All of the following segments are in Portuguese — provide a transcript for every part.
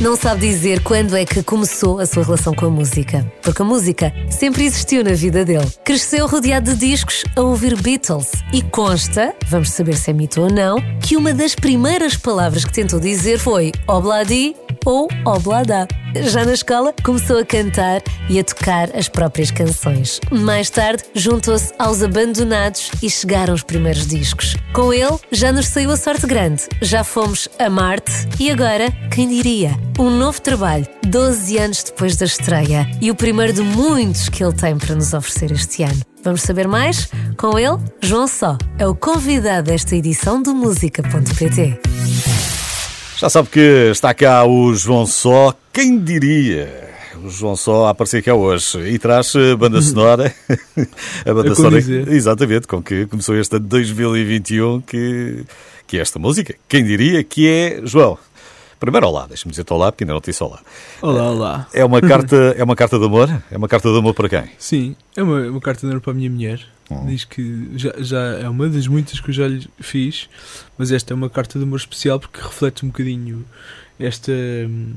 Não sabe dizer quando é que começou a sua relação com a música, porque a música sempre existiu na vida dele. Cresceu rodeado de discos a ouvir Beatles e consta, vamos saber se é mito ou não, que uma das primeiras palavras que tentou dizer foi obladi ou oblada. Já na escola, começou a cantar e a tocar as próprias canções. Mais tarde, juntou-se aos abandonados e chegaram os primeiros discos. Com ele, já nos saiu a sorte grande. Já fomos a Marte e agora, quem diria? Um novo trabalho, 12 anos depois da estreia e o primeiro de muitos que ele tem para nos oferecer este ano. Vamos saber mais? Com ele, João Só é o convidado desta edição do Música.pt. Já sabe que está cá o João Só, quem diria? O João Só a aparecer cá hoje e traz eh, banda sonora. a banda A sonora, exatamente, com que começou este ano de 2021, que, que é esta música. Quem diria que é João? Primeiro olá, deixa-me dizer-te olá, porque ainda não te disse olá. Olá, olá. É uma carta, é uma carta de amor? É uma carta de amor para quem? Sim, é uma, uma carta de amor para a minha mulher. Hum. Diz que já, já é uma das muitas que eu já lhe fiz, mas esta é uma carta de amor especial porque reflete um bocadinho esta. hum,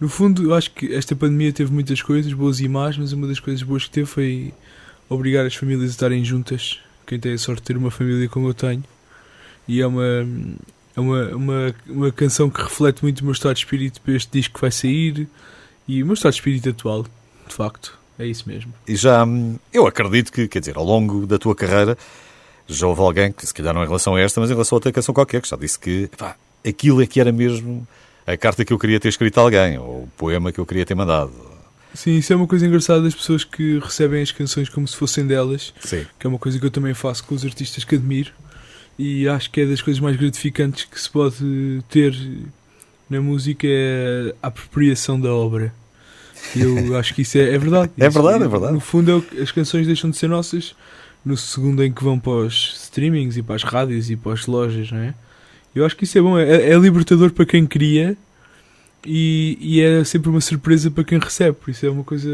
No fundo, eu acho que esta pandemia teve muitas coisas, boas e más, mas uma das coisas boas que teve foi obrigar as famílias a estarem juntas. Quem tem a sorte de ter uma família como eu tenho. E é uma, é uma, uma, uma canção que reflete muito o meu estado de espírito para este disco que vai sair e o meu estado de espírito atual, de facto. É isso mesmo. E já, hum, eu acredito que, quer dizer, ao longo da tua carreira, já houve alguém que, se calhar não em relação a esta, mas em relação a outra canção qualquer, que já disse que pá, aquilo é que era mesmo a carta que eu queria ter escrito a alguém, ou o poema que eu queria ter mandado. Sim, isso é uma coisa engraçada das pessoas que recebem as canções como se fossem delas, Sim. que é uma coisa que eu também faço com os artistas que admiro e acho que é das coisas mais gratificantes que se pode ter na música é a apropriação da obra. E eu acho que isso é, é verdade. É Isso- verdade, é verdade. No fundo, é as canções deixam de ser nossas no segundo em que vão para os streamings e para as rádios e para as lojas, não é? Eu acho que isso é bom, é, é libertador para quem cria e, e é sempre uma surpresa para quem recebe, por isso é uma coisa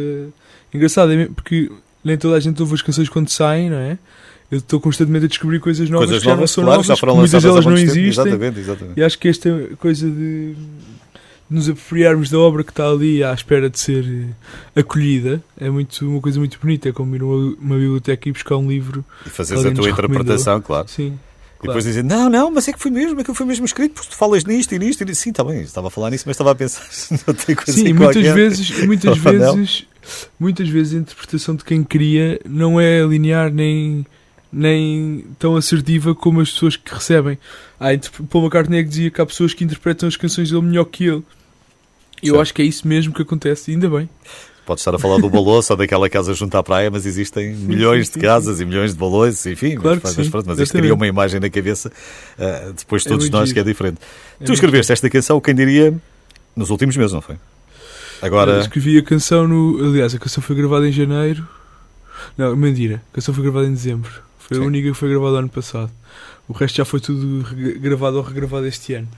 engraçada, é porque nem toda a gente ouve as canções quando saem, não é? Eu estou constantemente a descobrir coisas novas Coisas que já não novas, são claro, novas, já foram muitas delas não tempo. existem. Exatamente, exatamente. E acho que esta coisa de nos apropriarmos da obra que está ali à espera de ser eh, acolhida é muito, uma coisa muito bonita. É como ir a uma, uma biblioteca e buscar um livro. E fazeres a tua recomendou. interpretação, claro. Sim. E depois dizem, não, não, mas é que foi mesmo, é que foi mesmo escrito, porque tu falas nisto e nisto. E nisto. Sim, está bem, estava a falar nisso, mas estava a pensar noutra coisa Sim, muitas qualquer. vezes, muitas vezes, muitas vezes a interpretação de quem cria não é linear nem nem tão assertiva como as pessoas que recebem. Há, interp- Paul McCartney é que dizia que há pessoas que interpretam as canções dele melhor que ele. Eu Certo. acho que é isso mesmo que acontece, ainda bem. Podes estar a falar do baloço ou daquela casa junto à praia, mas existem milhões sim, de sim, casas e milhões de balões, enfim. Claro mas, mas, sim, pronto, mas isto cria uma imagem na cabeça, ah, depois de É todos muito nós, giro. que é diferente. É tu escreveste esta canção, quem diria, nos últimos meses, não foi? Eu Agora, escrevi a canção no. Aliás, a canção foi gravada em janeiro. Não, mentira. A canção foi gravada em dezembro. Foi Sim. a única que foi gravada ano passado. O resto já foi tudo gravado ou regravado este ano.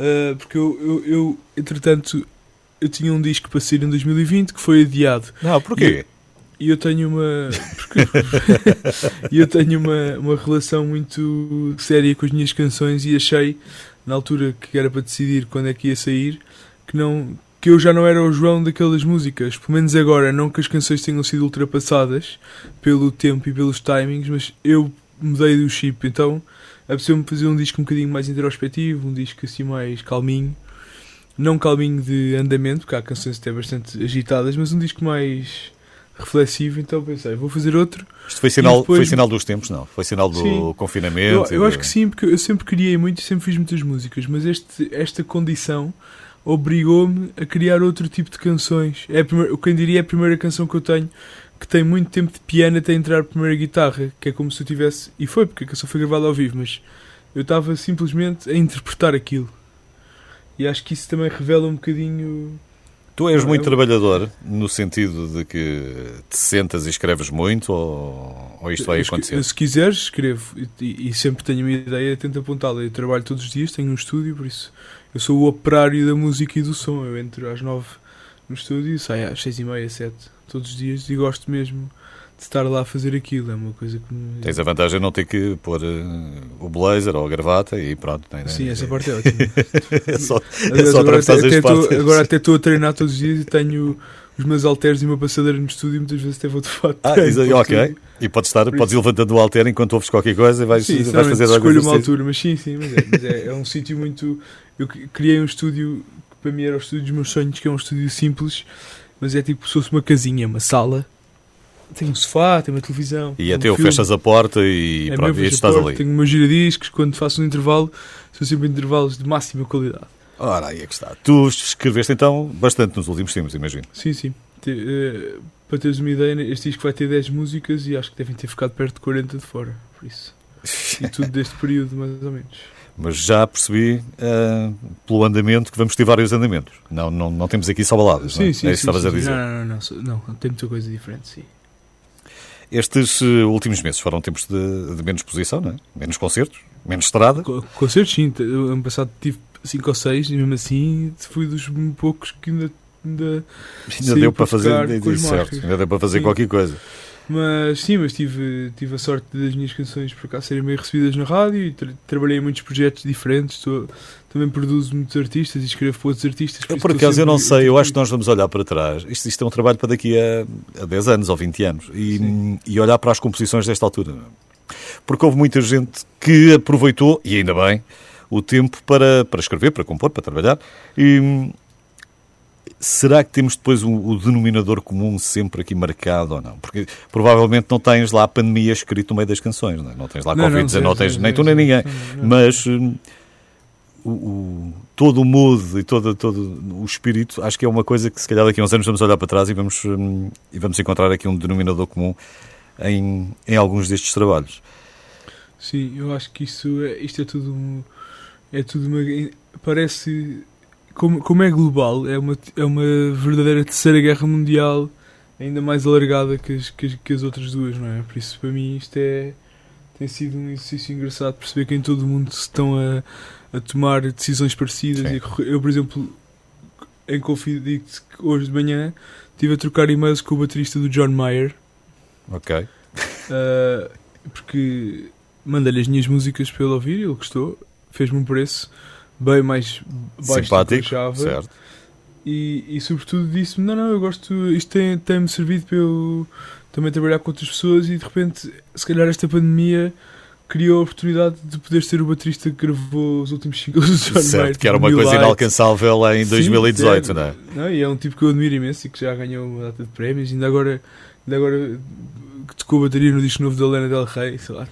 Ah, porque eu, eu, eu, entretanto, eu tinha um disco para sair em 2020 que foi adiado. não, porquê? E eu tenho uma. E eu tenho uma, uma relação muito séria com as minhas canções e achei, na altura que era para decidir quando é que ia sair, que, não, que eu já não era o João daquelas músicas. Pelo menos agora, não que as canções tenham sido ultrapassadas pelo tempo e pelos timings, mas eu mudei do chip. Então, apeteceu-me fazer um disco um bocadinho mais introspectivo, um disco assim mais calminho. Não calminho de andamento, porque há canções até bastante agitadas, mas um disco mais reflexivo, então pensei, vou fazer outro. Isto foi sinal, depois- foi sinal dos tempos, não? Foi sinal do Sim. Eu, confinamento? eu e acho que sim, porque eu sempre criei muito e sempre fiz muitas músicas, mas este, esta condição obrigou-me a criar outro tipo de canções. É a primeira, quem diria é a primeira canção que eu tenho que tem muito tempo de piano até entrar a primeira guitarra, que é como se eu tivesse. E foi, porque a canção foi gravada ao vivo, mas eu estava simplesmente a interpretar aquilo. E acho que isso também revela um bocadinho. Tu és Não, muito trabalhador, no sentido de que te sentas e escreves muito, ou, ou isto vai acontecer? se quiseres, escrevo. E, e- e sempre tenho uma ideia, tento apontá-la. Eu trabalho todos os dias, tenho um estúdio, por isso eu sou o operário da música e do som. Eu entro às nove no estúdio, saio às seis e meia, sete, todos os dias, e gosto mesmo de estar lá a fazer aquilo. É uma coisa que. me- Tens a vantagem de não ter que pôr eh, o blazer ou a gravata e pronto. Sim, essa parte é ótima. é só, é só agora, atravessar até, as tô- agora até estou a treinar todos os dias e tenho os meus halteres e uma passadeira no estúdio e muitas vezes até vou de fato. Ah, treino isso aí, para o ok. E podes, estar, podes ir levantando o alter enquanto ouves qualquer coisa e vais, Sim, vais fazer alguma escolho uma coisa. altura, mas sim, sim, mas é, mas é, é um sítio muito. Eu criei um estúdio que para mim era o estúdio dos meus sonhos, que é um estúdio simples, mas é tipo se fosse uma casinha, uma sala. Tem um sofá, tem uma televisão. E até um eu filme. fechas a porta e É pronto, e estás porta, ali. Tenho meus giradiscos, quando faço um intervalo, são sempre intervalos de máxima qualidade. Ora, aí é que está. Tu escreveste então bastante nos últimos tempos, imagino. Sim, sim. Te- eh, para teres uma ideia, este disco vai ter 10 músicas e acho que devem ter ficado perto de 40 de fora. Por isso. E tudo deste período, mais ou menos. Mas já percebi ah, pelo andamento que vamos ter vários andamentos. Não, não, não temos aqui só baladas, não é? Sim, sim. é isso sim, que estavas sim, a sim. dizer. Não, não, não, não, não, tem muita coisa diferente, sim. Estes eh, últimos meses foram tempos de, de menos exposição, não é? Menos concertos, menos estrada. Co- Concertos, sim. Ano passado tive 5 ou 6 e mesmo assim fui dos poucos que ainda. ainda Ainda deu para fazer, certo, ainda deu para fazer Sim. qualquer coisa. Mas sim, mas tive, tive a sorte das minhas canções por acaso serem bem recebidas na rádio e tra- trabalhei em muitos projetos diferentes. Estou, também produzo muitos artistas e escrevo para outros artistas. Eu, isso por acaso, eu não sei, eu acho que nós vamos olhar para trás. Isto, isto é um trabalho para daqui a, a 10 anos ou 20 anos. E, e olhar para as composições desta altura. é? Porque houve muita gente que aproveitou, e ainda bem, o tempo para, para escrever, para compor, para trabalhar. E será que temos depois o, o denominador comum sempre aqui marcado ou não? Porque provavelmente não tens lá a pandemia escrito no meio das canções, não, é? não tens lá Não, não, Covid-19, não tens nem tu nem ninguém. Mas hum, o, o- todo o mood e todo, todo o espírito, acho que é uma coisa que se calhar daqui a uns anos vamos olhar para trás e vamos, hum, e vamos encontrar aqui um denominador comum em, em alguns destes trabalhos. Sim, eu acho que isso é, isto é tudo é tudo uma parece como, como é global é uma é uma verdadeira terceira guerra mundial ainda mais alargada que as, que as, que as outras duas não é por isso para mim isto é tem sido um exercício engraçado perceber que em todo o mundo se estão a, a tomar decisões parecidas Sim. e eu por exemplo em Confidix hoje de manhã estive a trocar e-mails com o baterista do John Mayer Ok? Uh, porque mandei-lhe as minhas músicas para ele ouvir, ele gostou, fez-me um preço bem mais baixo Simpático, do que achava certo? e, e sobretudo disse-me, não, não, eu gosto, isto tem- tem-me servido para eu também trabalhar com outras pessoas e de repente, se calhar esta pandemia criou a oportunidade de poder ser o baterista que gravou os últimos singles do John Certo, que era uma coisa Light. inalcançável em Sim, 2018, certo. não é? Não, e é um tipo que eu admiro imenso e que já ganhou uma data de prémios. Ainda agora, ainda agora que tocou bateria no disco novo da Lena Del Rey, sei lá.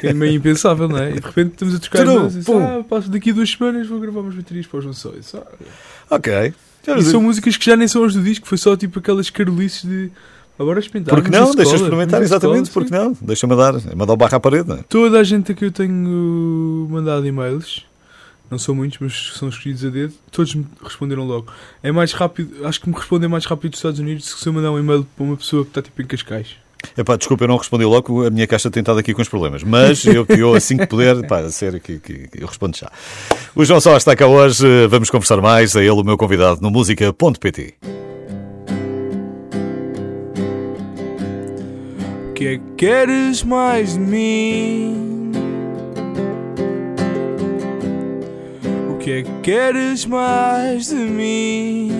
que é meio impensável, não é? E de repente estamos a tocar e disse, ah, passo daqui a duas semanas vou gravar umas baterias para os disse, "Ah." Ok. E são músicas que já nem são as do disco, foi só tipo aquelas carolices de agora experimentar. Porque não? Deixa experimentar, exatamente, escola, porque não? Deixa-me dar, mandar o barra à parede. é? Toda a gente a que eu tenho mandado e-mails, não são muitos, mas são escolhidos a dedo, todos me responderam logo. É mais rápido, acho que me respondem mais rápido dos Estados Unidos se eu mandar um e-mail para uma pessoa que está tipo em Cascais. Epá, desculpa, eu não respondi logo, a minha caixa tem estado aqui com os problemas. Mas eu, eu assim que puder, pá, a sério, que, que- que eu respondo já. O João Só está cá hoje, vamos conversar mais. É ele o meu convidado no música.pt. O que é que queres mais de mim? Que é que queres mais de mim?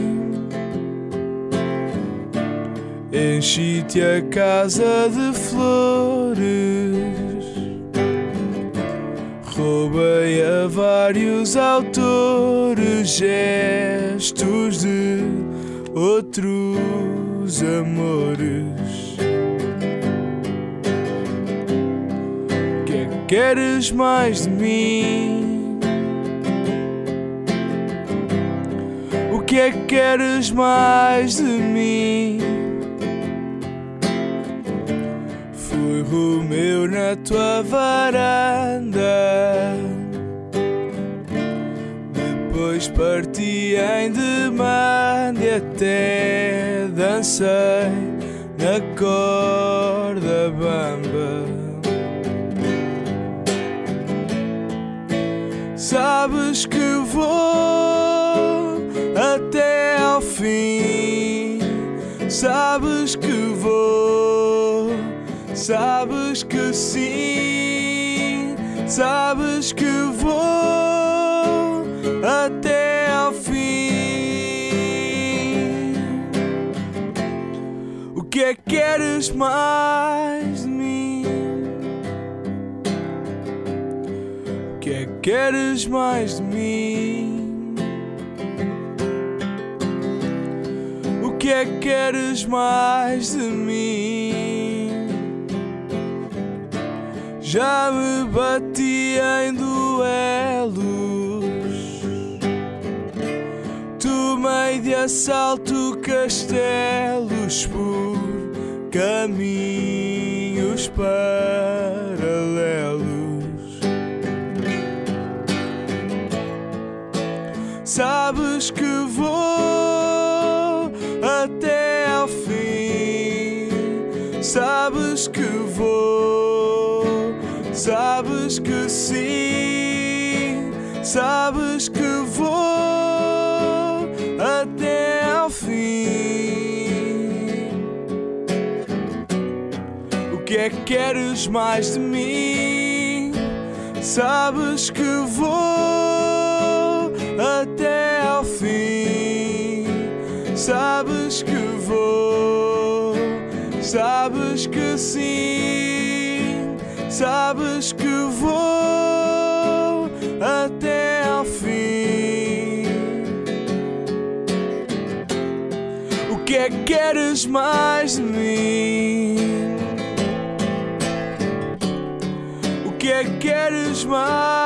Enchi-te a casa de flores, roubei a vários autores gestos de outros amores. Que é que queres mais de mim? Que é que queres mais de mim? Fui Romeu na tua varanda. Depois parti em demanda e até dancei na corda bamba. Sabes que vou Sabes que vou Sabes que sim, sabes que vou até ao fim. O que é que queres mais de mim? O que é que queres mais de mim? Que é que queres mais de mim? Já me bati em duelos, tomei de assalto castelos por caminhos paralelos. Sabes que vou Sabes que vou, sabes que sim, sabes que vou até ao fim. O que é que queres mais de mim? Sabes que vou até ao fim. Sabes que vou, sabes que sim, sabes que vou até ao fim. O que é que queres mais de mim? O que é que queres mais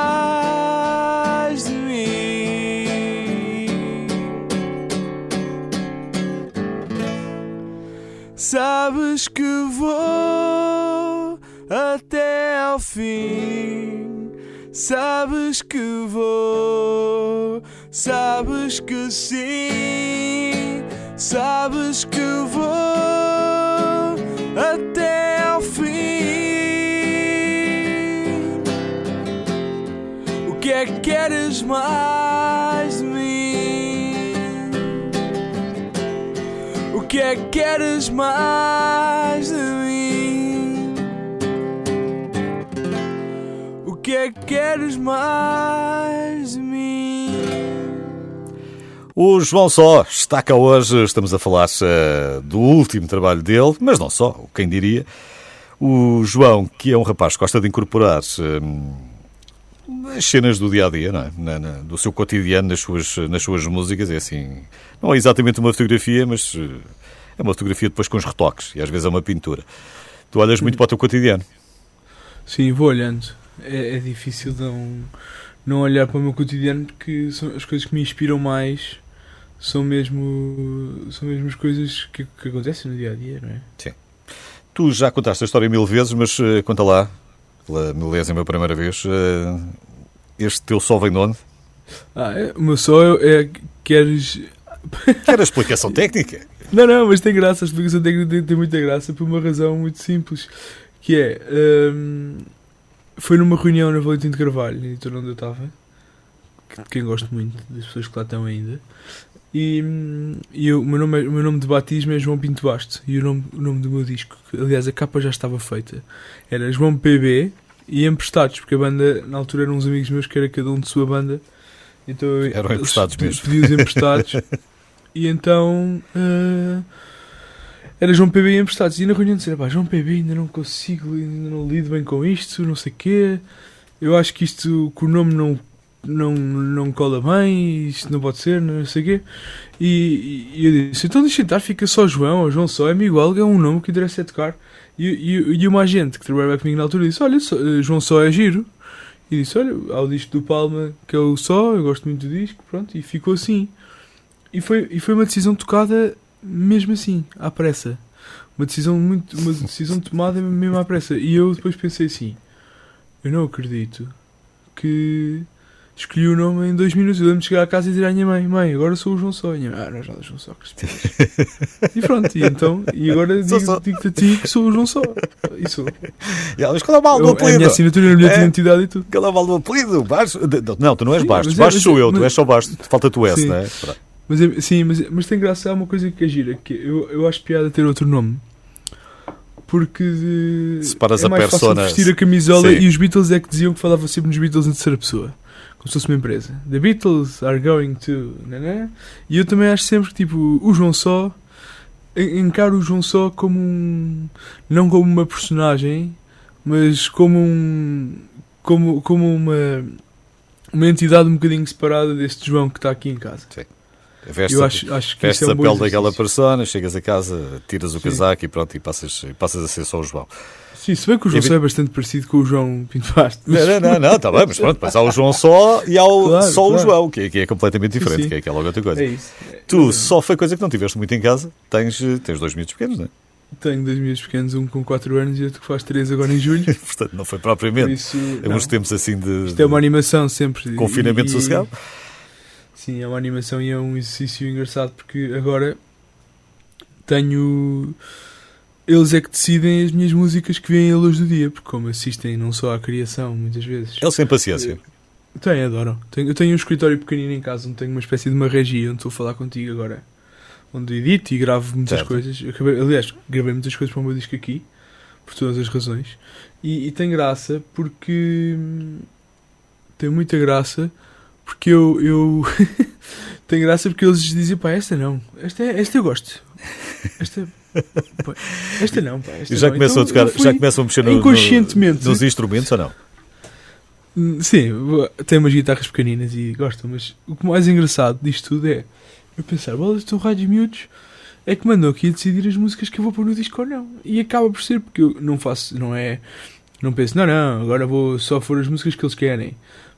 Que vou até ao fim. Sabes que vou, sabes que sim, sabes que vou até ao fim. O que é que queres mais de mim? O que é que queres mais queres mais de mim? O João Só está cá hoje, estamos a falar eh, do último trabalho dele, mas não só, quem diria. O João, que é um rapaz que gosta de incorporar eh, as cenas do dia a dia, não é? Na- na- do seu cotidiano, nas suas, nas suas músicas, é assim. Não é exatamente uma fotografia, mas eh, é uma fotografia depois com os retoques, e às vezes é uma pintura. Tu olhas muito para o teu cotidiano. Sim, vou olhando. É, é difícil não, não olhar para o meu cotidiano porque são as coisas que me inspiram mais são mesmo, são mesmo as coisas que, que acontecem no dia a dia, não é? Tu já contaste a história mil vezes, mas eh, conta lá, pela milésima primeira vez, eh, este teu só vem de onde? Ah, é, o meu só é, é queres. Quer a explicação técnica? Não, não, mas tem graça, a explicação técnica tem, tem muita graça por uma razão muito simples, que é hum, foi numa reunião na Valentim de Carvalho, editora onde eu estava, que, de quem gosto muito, das pessoas que lá estão ainda. E, e eu- o, meu nome é- o meu nome de batismo é João Pinto Basto e o nome, o nome do meu disco, que, aliás a capa já estava feita, era João PB e Emprestados, porque a banda na altura eram uns amigos meus que era cada um de sua banda. Então eu- Eram emprestados mesmo. Pedi os emprestados e então ah, era João PB emprestados. E na reunião disseram, pá, João PB ainda não consigo, ainda não lido bem com isto, não sei o quê. Eu acho que isto, que o nome não, não, não cola bem, isto não pode ser, não sei o quê. E, e eu disse, então deixa estar, fica só João, ou João só, é-me igual, é um nome que interessa é tocar. E, e, e uma agente que trabalhava comigo na altura disse, olha, só- eh, João só é giro. E disse, olha, há o disco do Palma, que é o só, eu gosto muito do disco, pronto, e ficou assim. E foi, e foi uma decisão tocada mesmo assim, à pressa. Uma decisão muito, uma decisão tomada mesmo à pressa. E eu depois pensei assim, eu não acredito que escolhi o nome em dois minutos. Eu lembro de chegar a casa e dizer à minha mãe, mãe, agora sou o João Só. E a minha mãe, ah, não és nada João Só. que estupidez." e pronto, e então, e agora Sou digo- digo-te a ti que sou o João Só. E sou. E ela diz, qual é o mal do Eu- a apelido? minha assinatura na bilhete de É. identidade e tudo. Qual é o mal do apelido? De- Não, tu não és Sim, Bastos. mas é- mas sou é- eu, tu mas- és só Bastos. Falta-te o S, não é? Pronto. Mas, é- sim, mas, mas tem graça, há uma coisa que é gira, que eu, eu acho piada ter outro nome. porque de- Separas é a mais persona. fácil vestir a camisola Sim. e os Beatles é que diziam que falavam sempre nos Beatles em terceira pessoa. Como se fosse uma empresa. The Beatles are going to. Nanã. E eu também acho sempre que tipo, o João Só en- encaro o João Só como um. não como uma personagem, mas como um. como, como uma. uma entidade um bocadinho separada deste João que está aqui em casa. Vestes, Eu acho, acho que vestes é a um pele daquela persona, chegas a casa, tiras o Sim. casaco e pronto, e passas, passas a ser só o João. Sim, se bem que o João Só é bastante parecido com o João Pinto Bastos. Não, não, não, não, está bem, mas pronto, mas há o João só e há o, Claro, só o claro. João, que é, que é completamente diferente, sim. que é aquela outra coisa. É isso. Tu só foi coisa que não tiveste muito em casa, tens, tens dois miúdos pequenos, não é? Tenho dois meus pequenos, um com 4 anos e outro que faz 3 agora em julho. Portanto, não foi Por propriamente. isso, É uns tempos assim de, Isto é uma animação sempre. confinamento E- sossegado. Sim, é uma animação e é um exercício engraçado porque agora tenho. Eles é que decidem as minhas músicas que vêm à luz do dia, porque como assistem não só à criação, muitas vezes. Eles têm paciência. Tem, adoram. Tenho, eu tenho um escritório pequenino em casa onde tenho uma espécie de uma regia onde estou a falar contigo agora. Onde edito e gravo muitas Certo. coisas. Acabei- aliás, gravei muitas coisas para o meu disco aqui, por todas as razões. E, e tem graça porque. hum, Tem muita graça porque eu. eu tem graça porque eles dizem, pá, esta não. Esta, é- esta eu gosto. Esta. pá, esta não, pá. Esta E já não. começam, Então, a tocar, já começam a mexer no- no- inconscientemente. nos instrumentos ou não? Sim, tem umas guitarras pequeninas e gostam, mas o que mais engraçado disto tudo é eu pensar, bolas, estão rádios miúdos, é que mandou aqui a decidir as músicas que eu vou pôr no disco ou não. E acaba por ser, porque eu não faço, não é, não penso, não, não, agora vou só pôr as músicas que eles querem.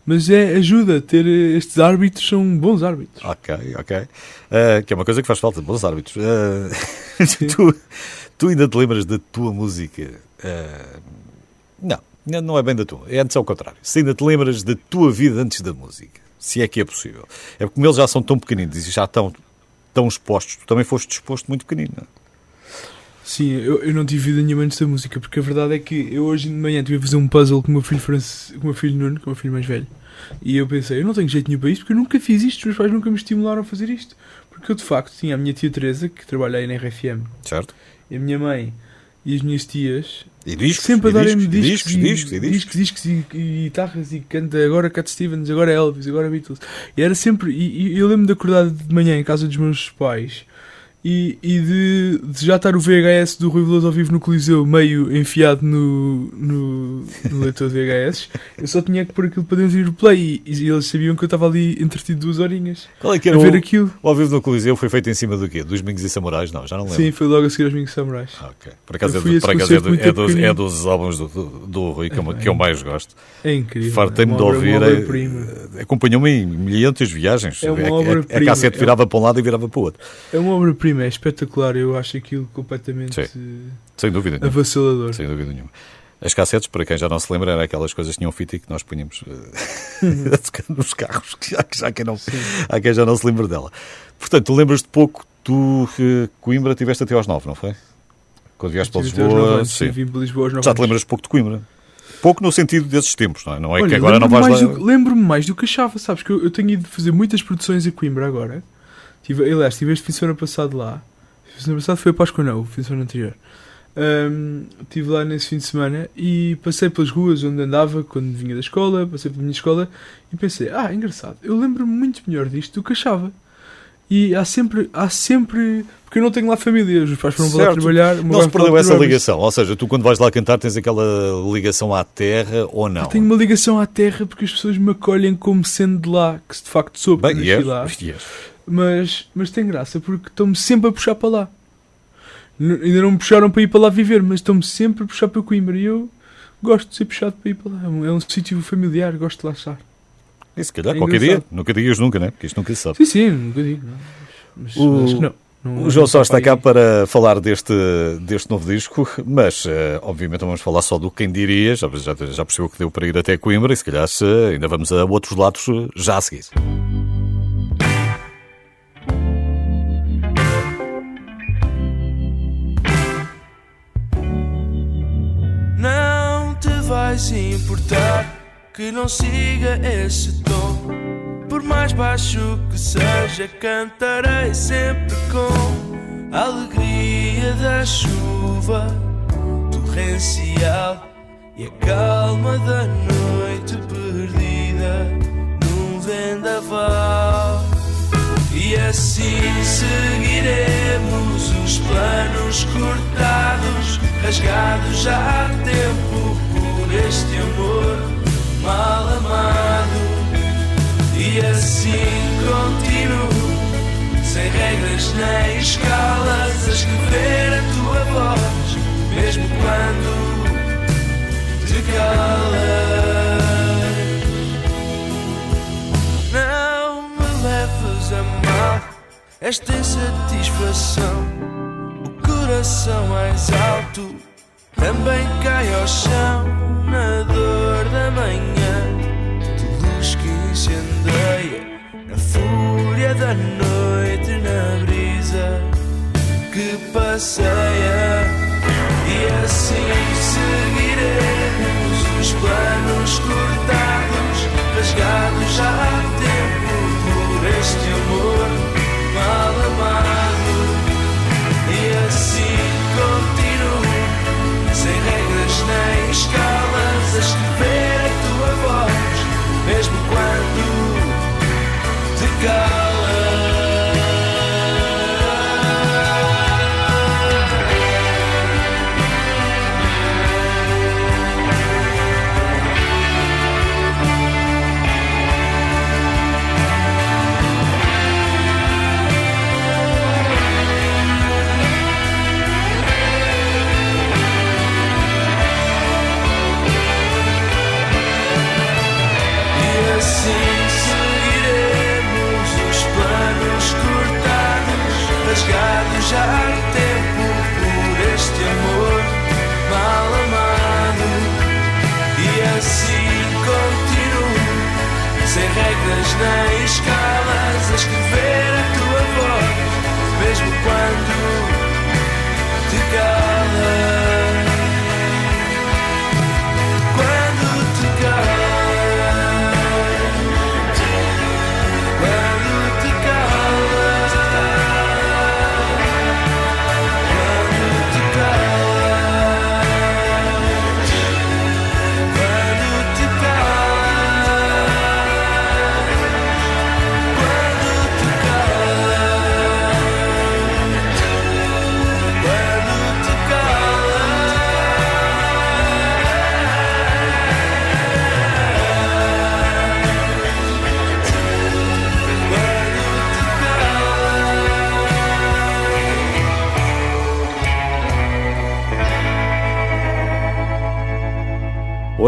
Mas é ajuda, ter eh, estes árbitros, são bons árbitros. Ok, ok. Ah, que é uma coisa que faz falta, bons árbitros. Ah, tu, tu ainda te lembras da tua música? Não, não não é bem da tua. É antes ao contrário. Se ainda te lembras da tua vida antes da música, se é que é possível. É porque como eles já são tão pequeninos e já estão tão expostos, tu também foste exposto muito pequenino. não é? Sim, eu, eu não tive vida nenhuma antes da música, porque a verdade é que eu hoje de manhã estive a fazer um puzzle com o meu filho, France, com o meu filho Nuno, com o meu filho mais velho, e eu pensei, eu não tenho jeito nenhum para isto, porque eu nunca fiz isto, os meus pais nunca me estimularam a fazer isto. Porque eu de facto tinha a minha tia Teresa, que trabalha aí na RFM, Certo? e a minha mãe e as minhas tias, E discos, sempre a darem-me discos, discos, discos, e discos, discos. e, e guitarras e canta agora Cat Stevens, agora Elvis, agora Beatles. E era sempre. E, e eu lembro de acordar de manhã em casa dos meus pais e, e de, de já estar o VHS do Rui Veloso ao vivo no Coliseu meio enfiado no, no, no leitor de VHS. Eu só tinha que pôr aquilo para dentro e ir o play. E, e eles sabiam que eu estava ali entretido duas horinhas Qual é que a era ver o, aquilo. o ao vivo no Coliseu? Foi feito em cima do quê? Dos Mingos e Samurais? Não, já não lembro. Sim, foi logo a seguir aos Mingos Samurais. Ah, ok. Por acaso, é, a do, por acaso é, do- é dos, é dos álbuns do, do, do Rui que, eu, É que eu mais gosto. É incrível. Fartei-me é de ouvir. é- obra-prima. é, Acompanhou-me em milhentas viagens. É uma a, a- obra-prima. a cassete É virava para um lado e virava para o outro. É uma obra-prima, é espetacular. Eu acho aquilo completamente Sim. Sem dúvida nenhuma. avassalador. Sem dúvida nenhuma. As cassetes, para quem já não se lembra, eram aquelas coisas que tinham fita e que nós punhamos eh, a tocar nos carros, que já, que já quem não, há quem já não se lembra dela. Portanto, tu lembras de pouco, tu, Coimbra, tiveste até aos 9, não foi? Quando vieste para Lisboa, anos, sim. Vim para Lisboa Já te lembras pouco de Coimbra. Pouco no sentido desses tempos, não é? Não é Olha, que agora não vais mais lá. do que- Lembro-me mais do que achava, sabes? Que eu, eu tenho ido fazer muitas produções a Coimbra agora. Tive, aliás, estive este fim de semana passado lá. Fim de semana passado foi a Páscoa, não, o fim de semana anterior. Ahm, estive lá nesse fim de semana e passei pelas ruas onde andava quando vinha da escola, passei pela minha escola e pensei, ah, engraçado, eu lembro-me muito melhor disto do que achava. E há sempre, há sempre, porque eu não tenho lá família, os pais foram para lá trabalhar. Não se perdeu essa ligação. Ou seja, tu quando vais lá cantar tens aquela ligação à terra ou não? Eu tenho uma ligação à terra porque as pessoas me acolhem como sendo de lá, que de facto sou, porque Bem, nasci és, lá. és. Mas, mas tem graça porque estão-me sempre a puxar para lá. N- ainda não me puxaram para ir para lá viver, mas estão-me sempre a puxar para Coimbra e eu gosto de ser puxado para ir para lá. É um, é um sítio familiar, gosto de lá estar. E se calhar, É qualquer dia, nunca digas nunca, né? Porque isto nunca se sabe. Sim, sim, nunca digo. Não. Mas, O- não. Não- O João só está cá para falar deste, deste novo disco, mas eh, obviamente não vamos falar só do quem diria, já, já, já percebeu que deu para ir até Coimbra e se calhar se, ainda vamos a outros lados eh, já a seguir. Vais importar que não siga esse tom. Por mais baixo que seja, cantarei sempre com a alegria da chuva torrencial e a calma da noite perdida num vendaval. E assim seguiremos os planos cortados, rasgados já há tempo este amor mal amado. E assim continuo, sem regras nem escalas, a escrever a tua voz, mesmo quando te calas. Não me leves a mal esta insatisfação. O coração mais alto também cai ao chão na dor da manhã. De luz que incendeia na fúria da noite, na brisa que passeia. E assim seguiremos os planos cortados, rasgados já há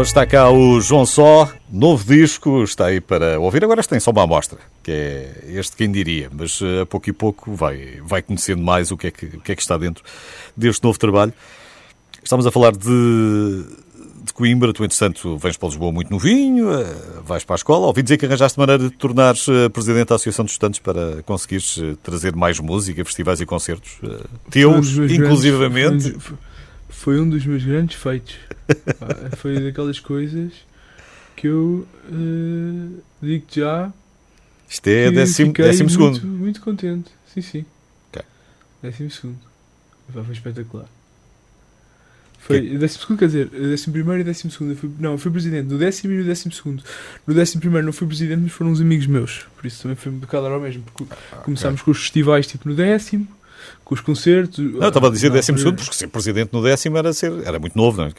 Hoje está cá o João Só, novo disco, está aí para ouvir. Agora tem só uma amostra, que é este quem diria, mas eh, a pouco e pouco vai, vai conhecendo mais o que, é que, o que é que está dentro deste novo trabalho. Estamos a falar de, de Coimbra, tu entretanto vens para Lisboa muito novinho, eh, vais para a escola. Ouvi dizer que arranjaste maneira de tornares eh, presidente da Associação de Estudantes para conseguires trazer mais música, festivais e concertos teus, dos inclusivamente. grandes- foi, um dos meus grandes feitos. Pá, foi daquelas coisas que eu eh, digo já. Isto é que décimo, décimo segundo. Muito, muito contente. Sim, sim. Ok. Décimo segundo. Pá, foi espetacular. Foi décimo segundo, quer dizer, décimo primeiro e décimo segundo. Fui, não, fui presidente do décimo e no décimo segundo. No décimo primeiro não fui presidente, mas foram uns amigos meus. Por isso também foi um bocado ao mesmo. Porque começámos com os festivais tipo no décimo, com os concertos. Não, eu estava a dizer Na décimo segundo, porque ser presidente no décimo era, ser, era muito novo, não é?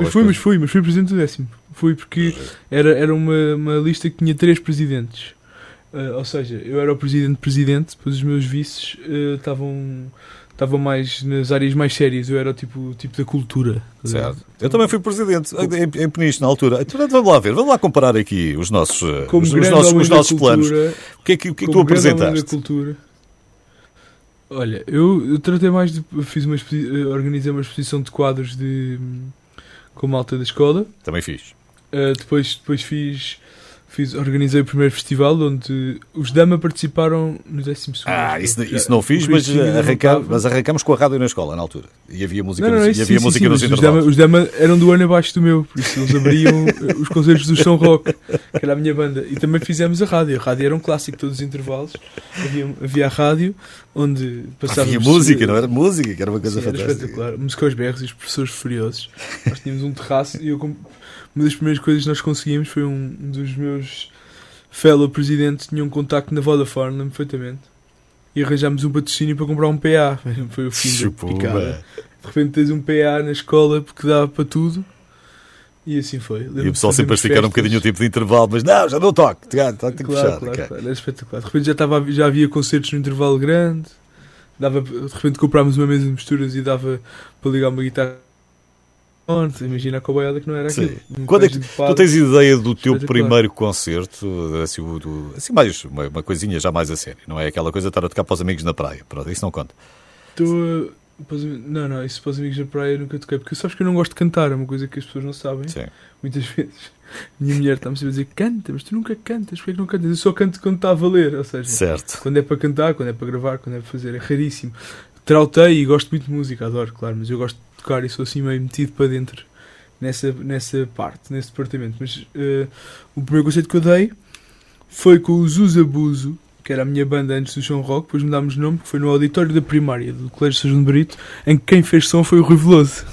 Mas fui, mas fui, mas fui presidente do décimo. Fui porque era, era uma, uma lista que tinha três presidentes. Ah, ou seja, eu era o presidente-presidente, depois os meus vices ah, estavam estavam mais nas áreas mais sérias. Eu era o tipo, tipo da cultura. Certo. Eu também fui presidente em, em Peniche na altura. Portanto, vamos lá ver, vamos lá comparar aqui os nossos, eh, Como os, os nossos, os nossos planos. cultura, O que é que, o que, é que tu apresentaste? cultura. Olha, eu, eu tratei mais de. Fiz uma, eh, organizei uma exposição de quadros de, com malta da escola. Também fiz. Uh, depois, depois fiz Fiz, organizei o primeiro festival onde os Dama participaram no 12 Ah, isso, isso não fiz, mas, arranca, mas arrancamos com a rádio na escola na altura. E havia música, não, não, e havia sim, música sim, nos os Dama, os Dama eram do ano abaixo do meu, por isso eles abriam os concertos do São Rock, que era a minha banda. E também fizemos a rádio. A rádio era um clássico, todos os intervalos. Havia, havia a rádio onde passávamos. Havia música, não era música, que era uma coisa sim, fantástica. Era espetacular. Música aos berros e os professores furiosos. Nós tínhamos um terraço e eu uma das primeiras coisas que nós conseguimos foi um, dos meus fellow presidentes tinha um contacto na Vodafone, lembro perfeitamente. E arranjámos um patrocínio para comprar um PA. Foi o fim Chupa, da picada. De repente tens um PA na escola porque dava para tudo. E assim foi. e o pessoal sempre a esticar um bocadinho o tipo de intervalo, mas não, já não toque, toque, toque claro, fechado. Claro, okay. claro, era espetacular. De repente já, estava, já havia concertos no intervalo grande, dava, de repente comprámos uma mesa de misturas e dava para ligar uma guitarra imagina a coboiada que não era aquilo. Quando é que, tu tens ideia do teu primeiro concerto, assim, do, assim mais, uma, uma, coisinha já mais a sério, não é aquela coisa de estar a tocar para os amigos na praia, pronto, isso não conta. Tu, não, não, isso para os amigos na praia eu nunca toquei, porque sabes que eu não gosto de cantar, é uma coisa que as pessoas não sabem, Sim. muitas vezes. Minha mulher está-me sempre a dizer, canta, mas tu nunca cantas, porque é que não cantas? Eu só canto quando está a valer, ou seja, certo. quando é para cantar, quando é para gravar, quando é para fazer, é raríssimo. Trautei e gosto muito de música, adoro, claro, mas eu gosto tocar e sou assim meio metido para dentro nessa, nessa parte, nesse departamento. Mas uh, o primeiro conceito que eu dei foi com o Zuzabuzo, que era a minha banda antes do João Rock, depois mudámos de nome, que foi no auditório da primária do Colégio São João de Brito, em que quem fez som foi o Rui Veloso.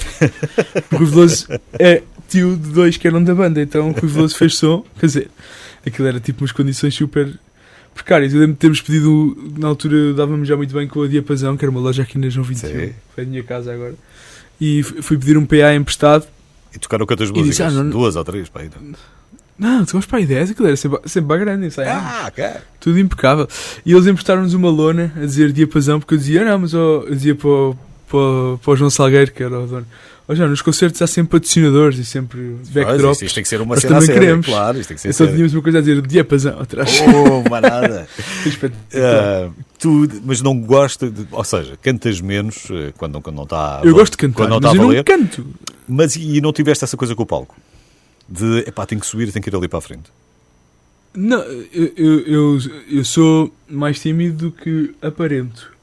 o Rui Veloso é tio de dois que eram da banda, então o Rui Veloso fez som, quer dizer, aquilo era tipo umas condições super precárias. Eu lembro de termos pedido, na altura dava-me já muito bem com a Diapasão, que era uma loja aqui na João 21, Sim. foi a minha casa agora e fui pedir um PA emprestado. E tocaram quantas músicas? Disse, ah, não, Duas ou três, pá, ainda. Não, tocamos para aí 10, aquilo era sempre, sempre grande, Ah, ok. Tudo impecável. E eles emprestaram-nos uma lona a dizer diapasão, porque eu dizia, não, mas eu, eu dizia para o, para, para o João Salgueiro, que era o dono, Oh, já, nos concertos há sempre patrocinadores e sempre backdrops. Isto, isto tem que ser uma cena também séria, queremos. claro. Isto tem que ser então tínhamos uma coisa a dizer, diapasão atrás. Oh, manada. uh, tu, mas não gosta, de, ou seja, cantas menos uh, quando, quando não está Eu gosto de cantar, não mas valer, não canto. Mas e não tiveste essa coisa com o palco? De, epá, tenho que subir, tenho que ir ali para a frente. Não, eu, eu, eu, eu sou mais tímido do que aparento.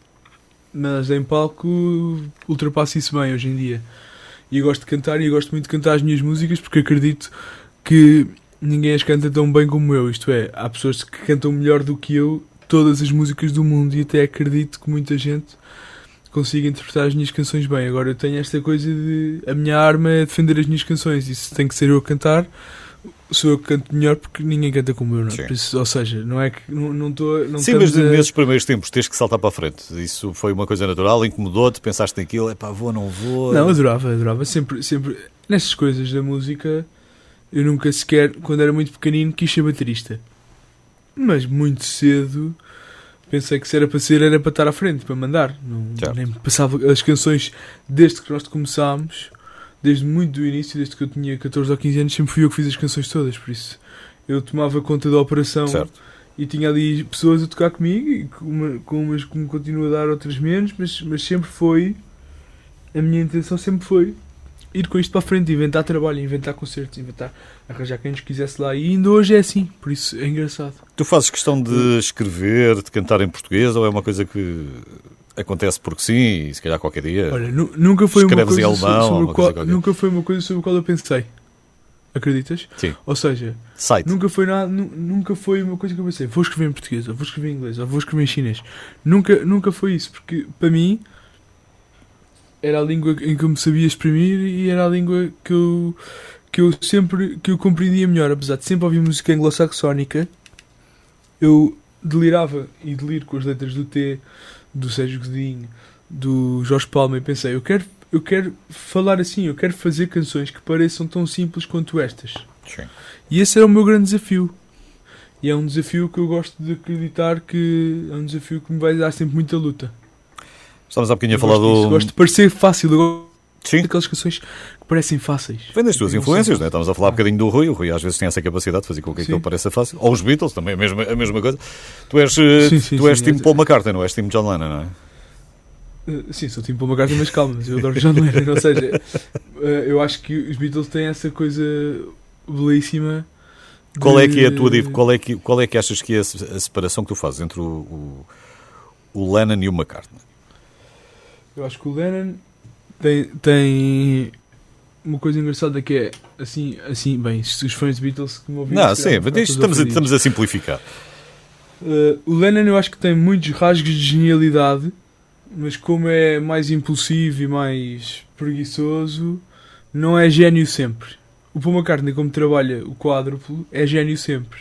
Mas em palco ultrapasso isso bem hoje em dia e gosto de cantar e gosto muito de cantar as minhas músicas porque acredito que ninguém as canta tão bem como eu. Isto é, há pessoas que cantam melhor do que eu todas as músicas do mundo e até acredito que muita gente consiga interpretar as minhas canções bem. Agora eu tenho esta coisa de a minha arma é defender as minhas canções e se tem que ser eu a cantar sou eu que canto melhor porque ninguém canta como eu, não é? Isso, ou seja, não é que não estou. Não, Sim, mas a... nesses primeiros tempos tens que saltar para a frente. Isso foi uma coisa natural, incomodou-te, pensaste naquilo, é pá, vou, não vou. Não, adorava, adorava. Sempre, sempre. Nessas coisas da música, eu nunca sequer, quando era muito pequenino, quis ser baterista. Mas muito cedo pensei que se era para ser, era para estar à frente, para mandar. Não, nem passava as canções desde que nós começámos desde muito do início, desde que eu tinha 14 ou 15 anos, sempre fui eu que fiz as canções todas, por isso eu tomava conta da operação certo. e tinha ali pessoas a tocar comigo, e com, uma, com umas que me continuam a dar, outras menos, mas, mas sempre foi, a minha intenção sempre foi ir com isto para a frente, inventar trabalho, inventar concertos, inventar, arranjar quem nos quisesse lá. E ainda hoje é assim, por isso é engraçado. Tu fazes questão de escrever, de cantar em português, ou é uma coisa que acontece porque sim, e se calhar qualquer dia. Olha, nunca foi uma coisa alemão, sobre, qual, nunca foi uma coisa sobre a qual eu pensei. Acreditas? Sim. Ou seja, Site. nunca foi nada, nunca foi uma coisa que eu pensei, vou escrever em português, ou vou escrever em inglês, ou vou escrever em chinês. Nunca, nunca foi isso, porque para mim era a língua em que eu me sabia exprimir e era a língua que eu que eu sempre que eu compreendia melhor, apesar de sempre ouvir música anglo-saxónica, eu delirava e deliro com as letras do T, do Sérgio Godinho, do Jorge Palma e pensei, eu quero, eu quero falar assim, eu quero fazer canções que pareçam tão simples quanto estas. Sim. E esse era o meu grande desafio. E é um desafio que eu gosto de acreditar que é um desafio que me vai dar sempre muita luta. Estamos há bocadinho a falar do. Gosto de parecer fácil, eu Sim. daquelas canções parecem fáceis. Vem das tuas influências, né? estamos a falar um bocadinho do Rui. O Rui às vezes tem essa capacidade de fazer com que aquilo pareça fácil. Ou os Beatles, também a mesma, a mesma coisa. Tu és, eh, sim, sim, tu és sim, time Paul McCartney, não és time John Lennon, não é? Uh, sim, sou time Paul McCartney, mas calma, mas eu adoro John Lennon. Ou seja, uh, eu acho que os Beatles têm essa coisa belíssima Qual é que é a tua de- qual é que qual é que achas que é a separação que tu fazes entre o, o, o Lennon e o McCartney? Eu acho que o Lennon tem, tem uma coisa engraçada que é assim, assim bem, os fãs de Beatles que me ouviram. Não, sim, mas estamos a, estamos a simplificar. Uh, o Lennon eu acho que tem muitos rasgos de genialidade, mas como é mais impulsivo e mais preguiçoso, não é gênio sempre. O Paul McCartney, como trabalha o quádruplo, é gênio sempre.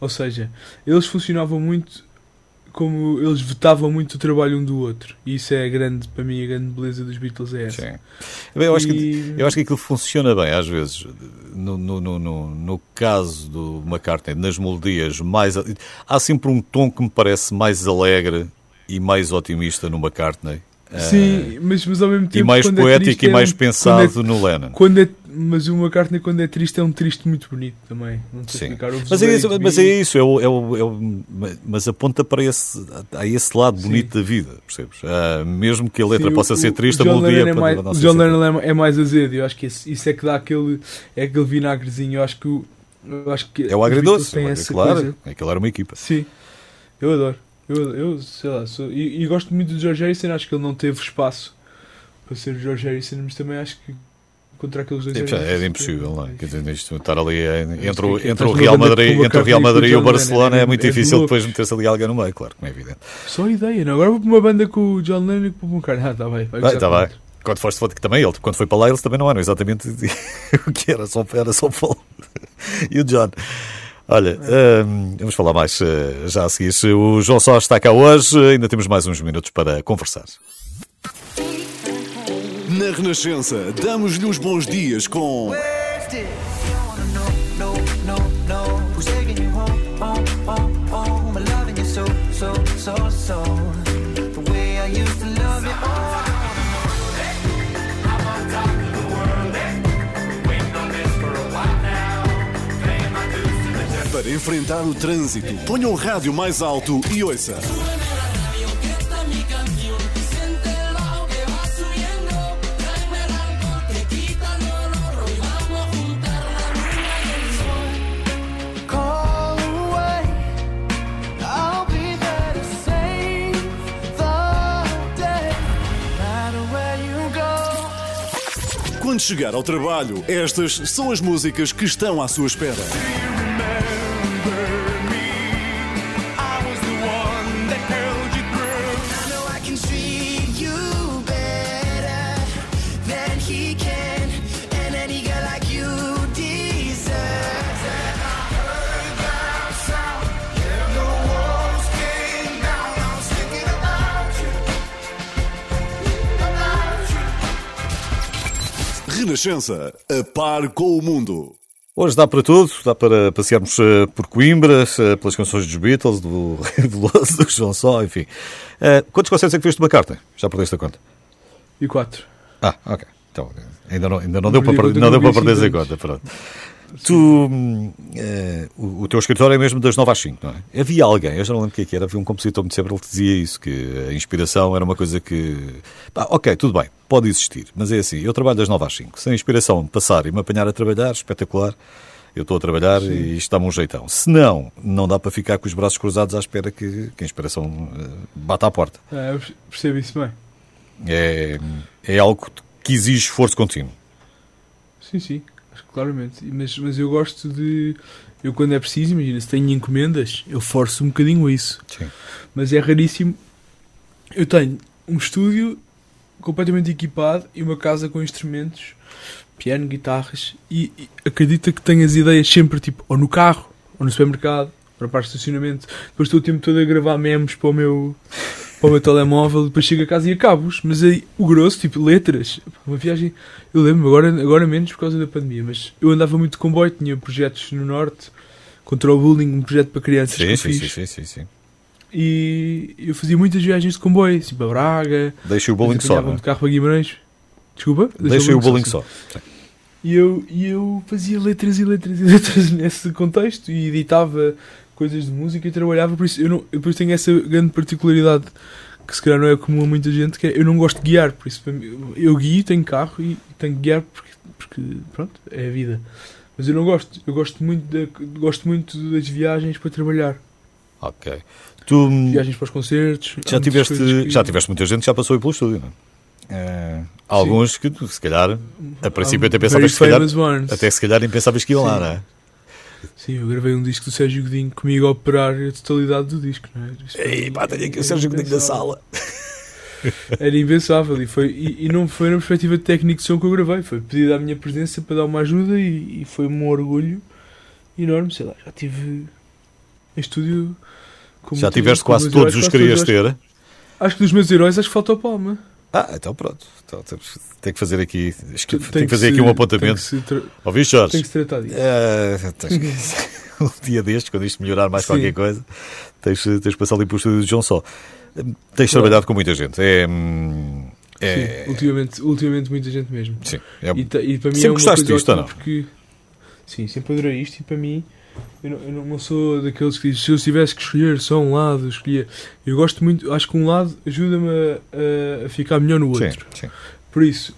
Ou seja, eles funcionavam muito como eles vetavam muito o trabalho um do outro. E isso é a grande, para mim, a grande beleza dos Beatles é essa. Sim. Bem, Eu acho, que, eu acho que aquilo funciona bem, às vezes. No, no, no, no, no caso do McCartney, nas melodias, mais, há sempre um tom que me parece mais alegre e mais otimista no McCartney. Sim, mas, mas ao mesmo tempo. e mais quando é poético triste, e é mais um- pensado é- no Lennon. Quando é, mas o McCartney, quando é triste, é um triste muito bonito também. Não sei Sim. explicar. Mas é isso, mas é isso é o, é o- é o- mas aponta para esse, a esse lado bonito da vida, percebes? Ah, mesmo que a letra Sim, possa o- ser triste, a melodia é mais, O John. Lennon é, é mais azedo. Eu acho que esse- isso é que dá aquele, é aquele vinagrezinho. Eu acho que o, eu acho que É o agridoce, é essa claro, coisa. aquilo era uma equipa. Sim, eu adoro. Eu, eu sei lá, sou, e, e gosto muito do George Harrison. Acho que ele não teve espaço para ser o George Harrison, mas também acho que contra aqueles dois É, era é impossível, não é? Quer dizer, isto, estar ali eh, entre, o- entre o Real Madrid, entre o Real e Madrid e o Lennon, Barcelona é- é muito é difícil depois meter-se ali alguém no meio, claro, como é evidente. Só ideia, não? Agora vou para uma banda com o John Lennon e com o McCartney. Ah, tá bem. vai tá com bem. Quando foste que também ele, quando foi para lá, eles também não eram exatamente o que era, só, era só o Paul e o John. Olha, hum, vamos falar mais eh, já a seguir. O João Só está cá hoje, ainda temos mais uns minutos para conversar. Na Renascença, damos-lhe os bons dias com. Para enfrentar o trânsito, ponha o rádio mais alto e ouça. Chegar ao trabalho, estas são as músicas que estão à sua espera. Renascença, a par com o mundo. Hoje dá para tudo, dá para passearmos eh, por Coimbra, eh, pelas canções dos Beatles, do Veloso, do João Só, enfim. Eh, quantos concertos é que fizeste de McCartney? Já perdeste a conta? E quatro. Ah, ok. Então, ainda não, ainda não deu, Perdi para, perder- não deu para perderes a 25 conta. Pronto. Tu, eh, o, teu escritório é mesmo das 9 às 5, não é? Havia alguém, eu já não lembro o que é era, havia um compositor muito sempre, ele dizia isso, que a inspiração era uma coisa que. Pá, ok, tudo bem, pode existir, mas é assim, eu trabalho das 9 às 5. Se a inspiração passar e me apanhar a trabalhar, espetacular. Eu estou a trabalhar e isto dá-me um jeitão. Se não, não dá para ficar com os braços cruzados à espera que, que a inspiração eh, bata à porta. Ah, eu percebo isso bem. É, é algo que exige esforço contínuo. Sim, sim, acho que claramente. Mas, mas eu gosto de. Eu, quando é preciso, imagina, se tenho encomendas, eu forço um bocadinho a isso. Sim. Mas é raríssimo. Eu tenho um estúdio completamente equipado e uma casa com instrumentos, piano, guitarras, e, e acredita que tenho as ideias sempre tipo, ou no carro, ou no supermercado, ou na parte de estacionamento. Depois estou o tempo todo a gravar memes para o meu, para o meu telemóvel, depois chego a casa e acabo-os. Mas aí o grosso, tipo letras, uma viagem. Eu lembro, agora, agora menos por causa da pandemia, mas eu andava muito de comboio, tinha projetos no Norte. Contra o bullying, um projeto para crianças que Sim, eu sim, fiz. sim, sim, sim. E eu fazia muitas viagens de comboio, assim para Braga, Deixa o depois só. apanhava não um é? de carro para Guimarães. Desculpa? Deixa o bowling sim. só. E eu, e eu fazia letras e letras e letras nesse contexto e editava coisas de música e trabalhava, por isso eu, não, eu depois tenho essa grande particularidade que se calhar não é comum a muita gente, que é eu não gosto de guiar, por isso mim, eu guio, tenho carro e tenho que guiar porque, porque pronto, é a vida. Mas eu não gosto. Eu gosto muito, da, gosto muito das viagens para trabalhar. Ok. Tu Viagens para os concertos. já tiveste, que- já tiveste muita gente que já passou aí pelo estúdio, não é? Eh, alguns que, se calhar, a princípio há até pensavas que se calhar, ones. até se calhar nem pensavas que iam lá, Sim. não é? Sim, eu gravei um disco do Sérgio Godinho comigo a operar a totalidade do disco, não é? Ei, pá, tenho aqui o Sérgio Godinho da sala. Era impensável e, foi, e, e não foi na perspectiva de técnico de som que eu gravei, foi pedido à minha presença para dar uma ajuda e, e foi um orgulho enorme, sei lá, já tive em estúdio Já tiveste quase todos heróis, os querias ter. Acho que dos meus heróis acho que falta o Palma. Ah, então pronto. Então, temos- tem que fazer aqui, Tem tem que fazer aqui um Tem apontamento. tra- Ouviste, tem Jorge? que se tratar disso. Que- um dia destes, quando isto melhorar mais Sim. qualquer coisa, tens, tens de passar ali para o estúdio de João Só. Tens Claro. trabalhado com muita gente. É. hum, é Sim, ultimamente, ultimamente muita gente mesmo. sim, é- E, e para mim Sempre é uma gostaste disto, ou não? porque sim, sempre adorei isto e para mim eu não, eu não- sou daqueles que dizem se eu tivesse que escolher só um lado, eu escolhia. Eu gosto muito, acho que um lado ajuda-me a, a- ficar melhor no sim, outro. sim. Por isso,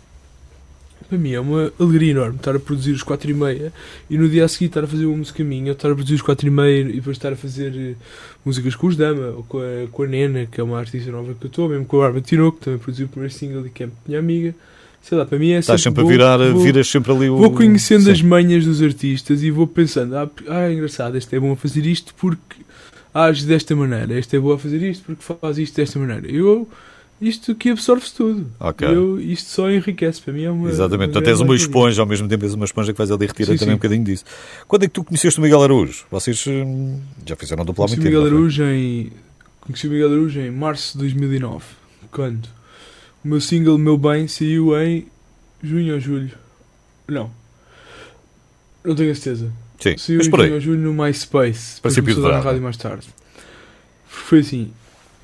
para mim é uma alegria enorme estar a produzir os 4 e meia e no dia a seguir estar a fazer uma música minha, ou estar a produzir os 4 e meia e depois estar a fazer eh, músicas com os Dama ou com a, com a Nena, que é uma artista nova que eu estou, mesmo com a Bárbara Tinoco, que também produziu o primeiro single e que é minha amiga. Sei lá, para mim é Estás sempre a virar, vou- viras sempre ali o. Vou conhecendo Sim. as manhas dos artistas e vou pensando, ah, ah, é engraçado, este é bom a fazer isto porque age desta maneira, este é bom a fazer isto porque faz isto desta maneira. Eu, isto aqui absorve-se tudo. Ok. Eu, isto só enriquece, para mim é uma. Exatamente, portanto és uma esponja, ao mesmo tempo és uma esponja que vais ali retirar Sim, também sim. um bocadinho disso. Quando é que tu conheceste o Miguel Araújo? Vocês hum, já fizeram dupla há muito tempo. Miguel? Araújo em. Conheci o Miguel Araújo em março de 2009. Quando? O meu single Meu Bem saiu em junho ou julho. Não. Não tenho a certeza. Sim, Saiu mas em junho ou julho no MySpace. Princípio de na verão. rádio mais tarde. Foi assim.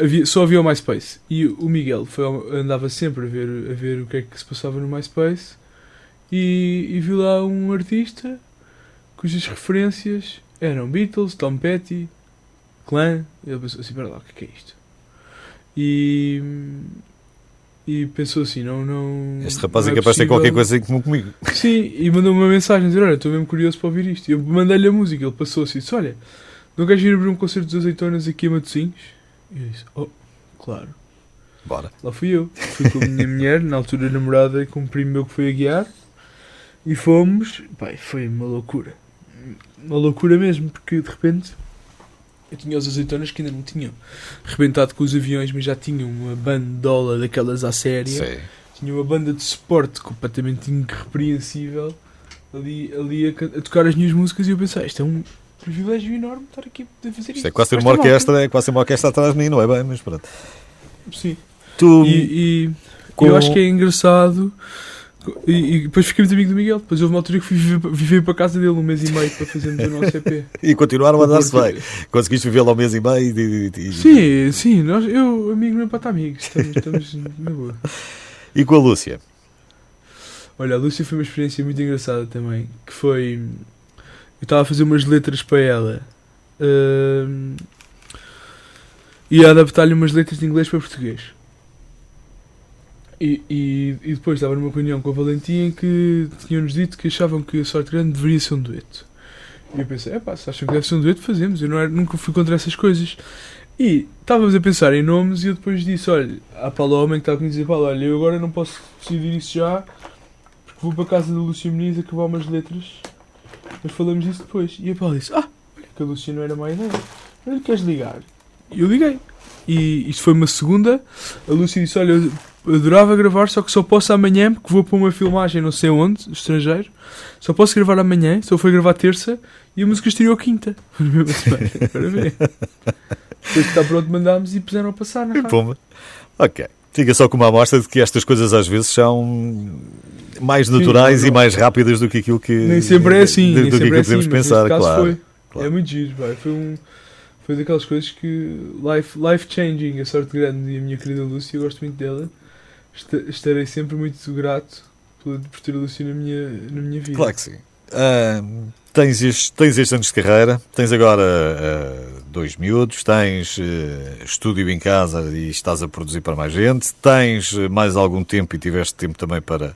Havia, só havia o MySpace. E o Miguel foi, andava sempre a ver, a ver o que é que se passava no MySpace. E, e viu lá um artista cujas referências eram Beatles, Tom Petty, Clan. E ele pensou assim: pera lá, o que é que é isto? E. E pensou assim: não. não Este rapaz não é capaz de ter qualquer coisa em comum comigo. Sim, e mandou-me uma mensagem dizer: Olha, estou mesmo curioso para ouvir isto. E eu mandei-lhe a música. Ele passou assim: disse, Olha, não queres ir abrir um concerto dos azeitonas aqui a Matosinhos? E eu disse: Oh, claro. Bora. Lá fui eu. Fui com a minha mulher, na altura namorada, e com um primo meu que foi a guiar. E fomos. Pai, foi uma loucura. Uma loucura mesmo, porque de repente. Eu tinha os azeitonas que ainda não tinham rebentado com os aviões, mas já tinham uma bandola daquelas à séria Sim. tinha uma banda de suporte completamente irrepreensível ali, ali a, a tocar as minhas músicas e eu pensei, isto é um privilégio enorme estar aqui a fazer isto. Isto é quase uma orquestra, é quase uma orquestra atrás de mim, não é bem, mas pronto. Sim. Tu. E, e com- eu acho que é engraçado. E, e depois fiquei muito amigo do Miguel. Depois houve uma altura que fui viver, viver para a casa dele um mês e meio para fazermos o nosso EP. E continuaram a dar-se bem. Conseguiste viver lá um mês e meio e, e- Sim, sim, nós, eu, amigo, não é para estar amigos. Estamos, estamos na boa. e com a Lúcia. Olha, a Lúcia foi uma experiência muito engraçada também. Que foi. Eu estava a fazer umas letras para ela. hum, e a adaptar-lhe umas letras de inglês para português. E, e, depois estava numa reunião com a Valentim em que tinham-nos dito que achavam que a Sorte Grande deveria ser um dueto. E eu pensei, é pá, se acham que deve ser um dueto, fazemos. Eu não era, nunca fui contra essas coisas. E estávamos a pensar em nomes e eu depois disse, olha, à Paloma que estava a dizer, Paulo, olha, eu agora não posso decidir isso já, porque vou para a casa da Lúcia Muniz acabar umas letras, mas falamos disso depois. E a Paula disse, ah, olha que a Lúcia não era má ideia, olha, queres ligar? E eu liguei. E isto foi uma segunda, a Lúcia disse, olha, adorava gravar, só que só posso amanhã, porque vou para uma filmagem não sei onde, estrangeiro, só posso gravar amanhã, só foi gravar terça, e a música estreou quinta. Para ver. Depois que está pronto, mandámos e puseram a passar na rádio. pumba. Ok. Fica só com uma amostra de que estas coisas às vezes são mais naturais não, e mais rápidas do que aquilo que. Nem sempre é assim, do, do que é assim, podemos mas pensar, claro. foi. claro. É muito giro, vai. Foi um. Foi daquelas coisas que. Life, life changing, a sorte grande e a minha querida Lúcia, eu gosto muito dela. Esta- Estarei sempre muito grato por, ter a Lúcia na minha, na minha vida. Claro que sim. Ah, tens, estes, tens estes anos de carreira, tens agora ah, dois miúdos, tens ah, estúdio em casa e estás a produzir para mais gente, tens ah, mais algum tempo e tiveste tempo também para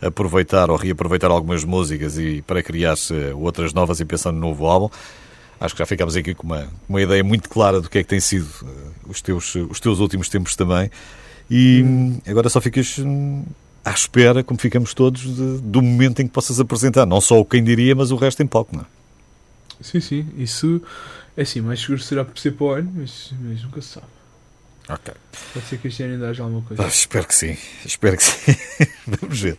aproveitar ou reaproveitar algumas músicas e para criar outras novas e pensando no novo álbum. Acho que já ficámos aqui com uma, uma ideia muito clara do que é que tem sido os teus, os teus últimos tempos também. E hum, agora só ficas hum, à espera, como ficamos todos, de- do momento em que possas apresentar. Não só o quem diria, mas o resto em palco, não é? Sim, sim. Isso é assim, mais seguro será por ser para o ano, mas, mas nunca se sabe. Ok. Pode ser que este ano ainda haja alguma coisa. Ah, espero que sim, espero que sim. Vamos ver.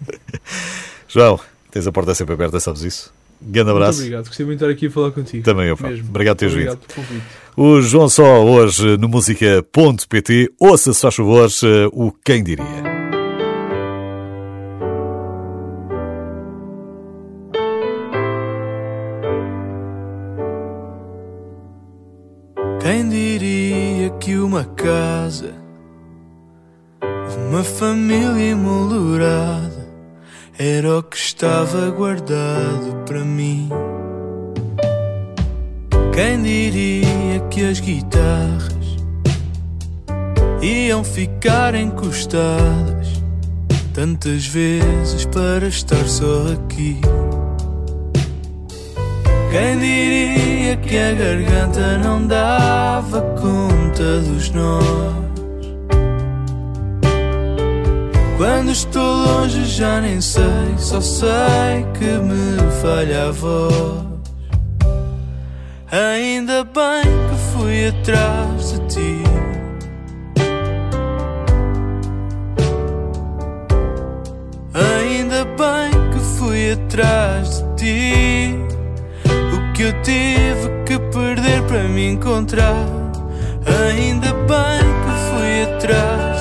João, tens a porta sempre aberta, sabes isso? Grande Muito abraço. obrigado. Gostei muito de estar aqui a falar contigo. Também eu. Mesmo. Obrigado por teres Obrigado pelo convite. O João Só, hoje no música.pt, ouça, se faz favor, eh, o Quem Diria. Quem diria que uma casa, uma família emoldurada, era o que estava guardado para mim? Quem diria que as guitarras iam ficar encostadas tantas vezes para estar só aqui? Quem diria que a garganta não dava conta dos nós? Quando estou longe já nem sei, só sei que me falha a voz. Ainda bem que fui atrás de ti. Ainda bem que fui atrás de ti. O que eu tive que perder para me encontrar. Ainda bem que fui atrás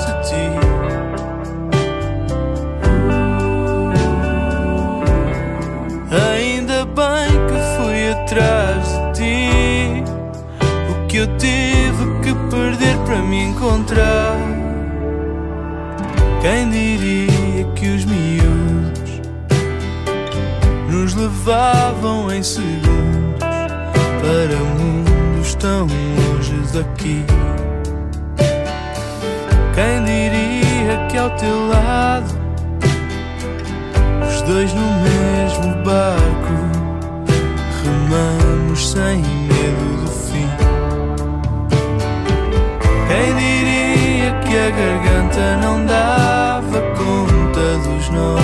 encontrar. Quem diria que os miúdos nos levavam em segundos para mundos tão longe daqui? Quem diria que ao teu lado os dois no mesmo barco remamos sem medo Quem diria que a garganta não dava conta dos nós?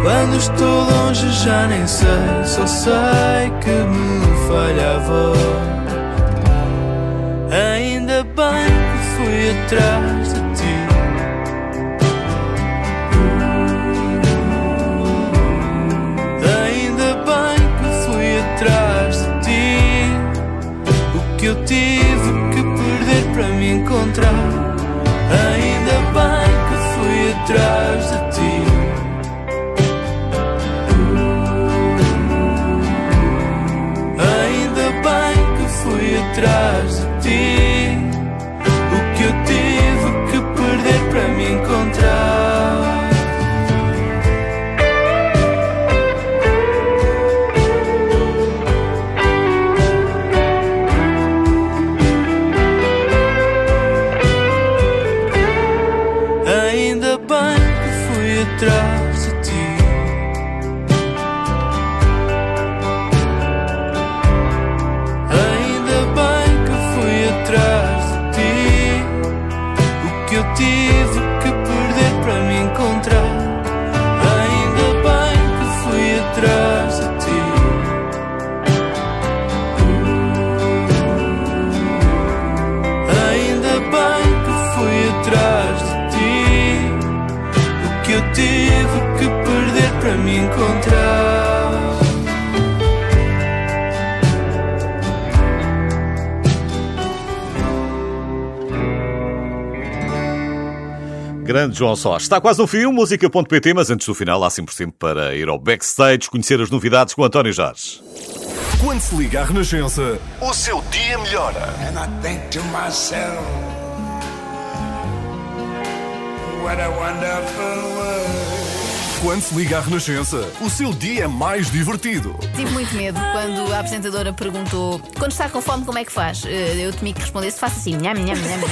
Quando estou longe já nem sei, só sei que me falha a voz. Ainda bem que fui atrás Grande João Só. Está quase no fim, música.pt, mas antes do final há sempre tempo para ir ao backstage, conhecer as novidades com António Jorge. Quando se liga à Renascença, o seu dia melhora. And I think to myself, what a wonderful world. Quando se liga à Renascença, o seu dia é mais divertido. Tive muito medo quando a apresentadora perguntou quando está com fome, como é que faz? Eh, Eu temi que respondesse, faça assim, nham, nham, nham, nham.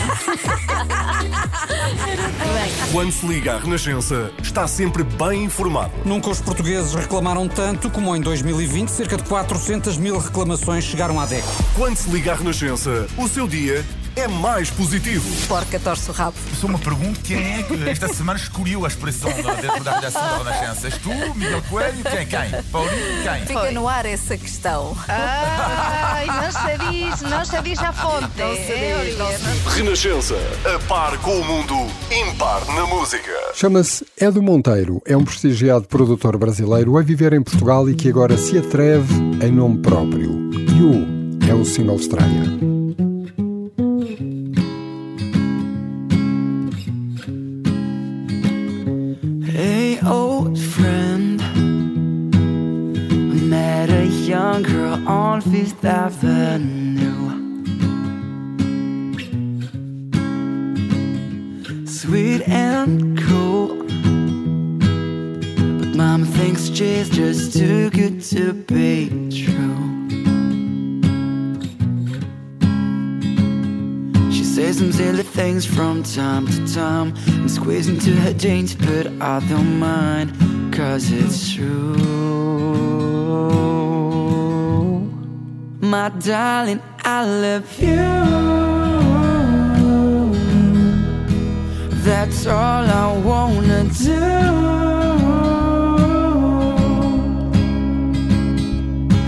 Bem, Quando se liga à Renascença, está sempre bem informado. Nunca os portugueses reclamaram tanto como em 2020, cerca de 400 mil reclamações chegaram à DEC. Quando se liga à Renascença, o seu dia é mais positivo. Porca torce o rabo. Só uma pergunta: quem é que esta semana escolheu a expressão da- da redação da Renascença? És tu, Miguel Coelho? Quem? Quem? Paulinho? Quem? Fica no ar essa questão. Ai, não se diz, não se diz a fonte. Não se É, diz, não Oliver. Renascença, a par com o mundo, impar na música. Chama-se Edu Monteiro, é um prestigiado produtor brasileiro a viver em Portugal e que agora se atreve em nome próprio. You é o single de young girl on Fifth Avenue. Sweet and cool. But Mama thinks she's just too good to be true. She says some silly things from time to time and squeeze into her jeans, but I don't mind, cause it's true. My darling, I love you. That's all I wanna do.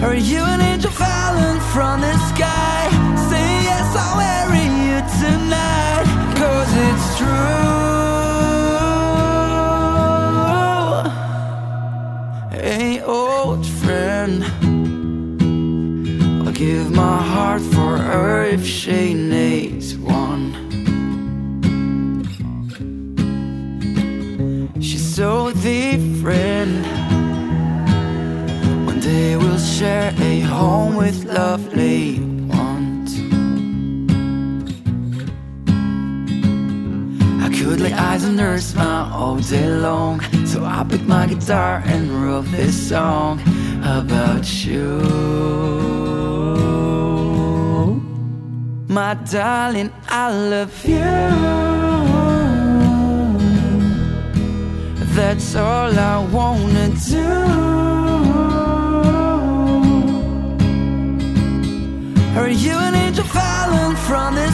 Are you an angel falling from the sky? Say yes, I'll marry you tonight. Cause it's true. If she needs one. She's so different. One day we'll share a home with lovely ones. I could lay eyes on her smile all day long. So I pick my guitar and wrote this song about you. My darling, I love you. That's all I wanna do. Are you an angel falling from the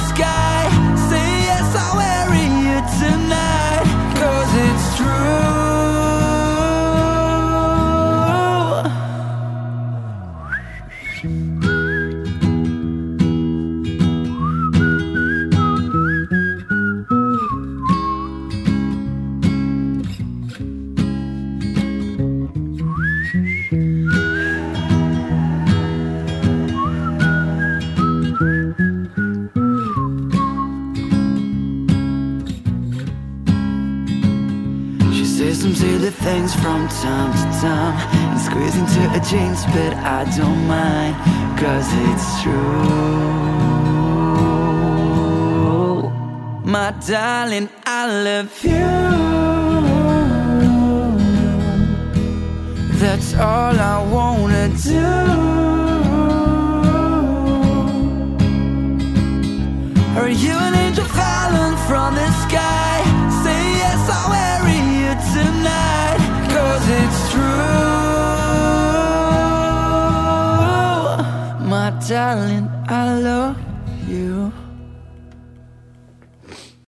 things from time to time and squeeze into a jeans, but I don't mind, cause it's true. My darling, I love you. That's all I wanna do. Are you an angel falling from the sky? It's true. My darling, I love.